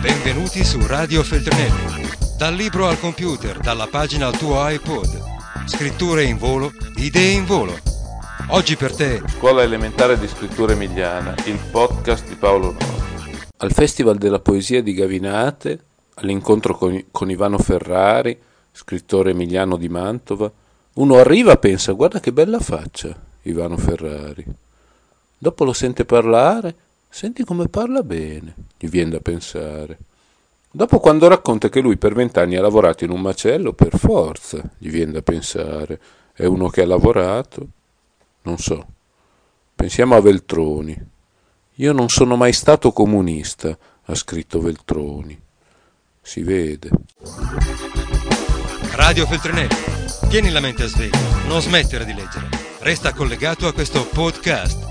Benvenuti su Radio Feltrinelli. Dal libro al computer, dalla pagina al tuo iPod. Scritture in volo, idee in volo. Oggi per te. Scuola elementare di scrittura emiliana, il podcast di Paolo Nori. Al Festival della Poesia di Gavinate, all'incontro con, con Ivano Ferrari, scrittore emiliano di Mantova, uno arriva e pensa guarda che bella faccia, Ivano Ferrari. Dopo lo sente parlare, senti come parla bene, gli viene da pensare. Dopo quando racconta che lui per vent'anni ha lavorato in un macello, per forza, gli viene da pensare. È uno che ha lavorato? Non so. Pensiamo a Veltroni. Io non sono mai stato comunista, ha scritto Veltroni. Si vede. Radio Feltrinelli. Tieni la mente a sveglio, non smettere di leggere. Resta collegato a questo podcast.